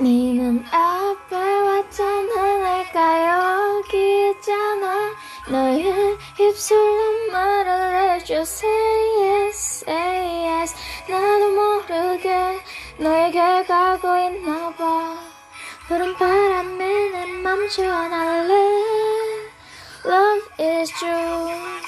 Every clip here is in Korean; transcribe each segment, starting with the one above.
니는 앞에 왔잖아. 내가 여기 있잖아. 너의 입술로 말을 해줘. Say yes, say yes. 나도 모르게 너에게 가고 있나봐. 푸른 바람에 내 맘 전할래 Love is true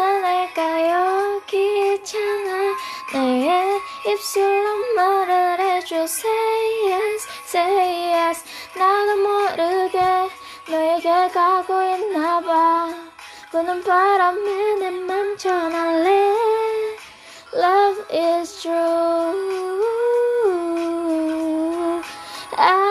입술로 말을 해줘 Say yes, say yes. 나도 모르게 너에게 가고 있나봐. 부는 바람에 내맘 전할래. Love is true. I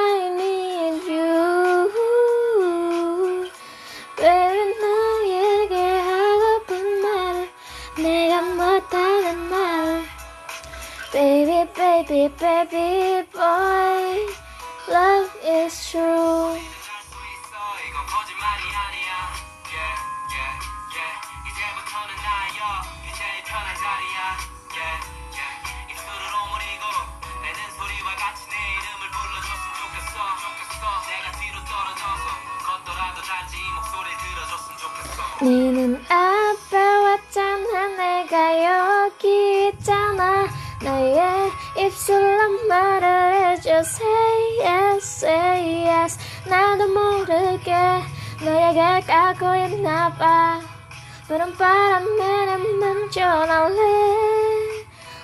어줬으면 좋겠어 니는 앞에 왔잖아 내가 여기 있잖아 너의 입술로 말을 해줘 Say yes, say yes. 나도 모르게 너에게 가고 있나봐. 푸른 바람에 내맘 전할래?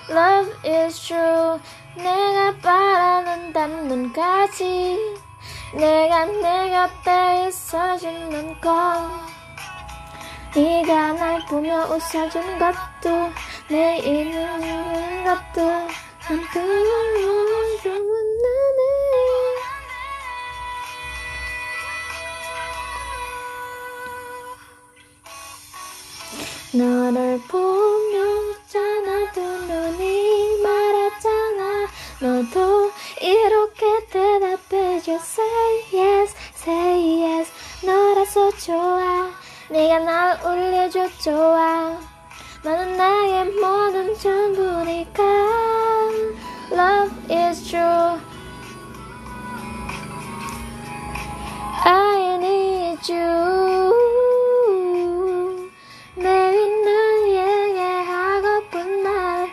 Love is true. 내가 바라는 단눈까지 내가 내 곁에 있어주는 건 네가 날 보며 웃어준 것도 내 이름 읽는 것도 난 그걸로 좋은 나네. 너를 보며 웃잖아 두 눈이 말했잖아. 너도 이렇게 대답해줘 say yes. 너라서 좋아. 네가 날 울려줘 좋아 너는 나의 모든 전부니까 Love is true I need you 매일 너에게 하고픈 말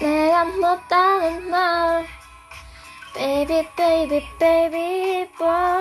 내가 못하는 말 Baby baby baby boy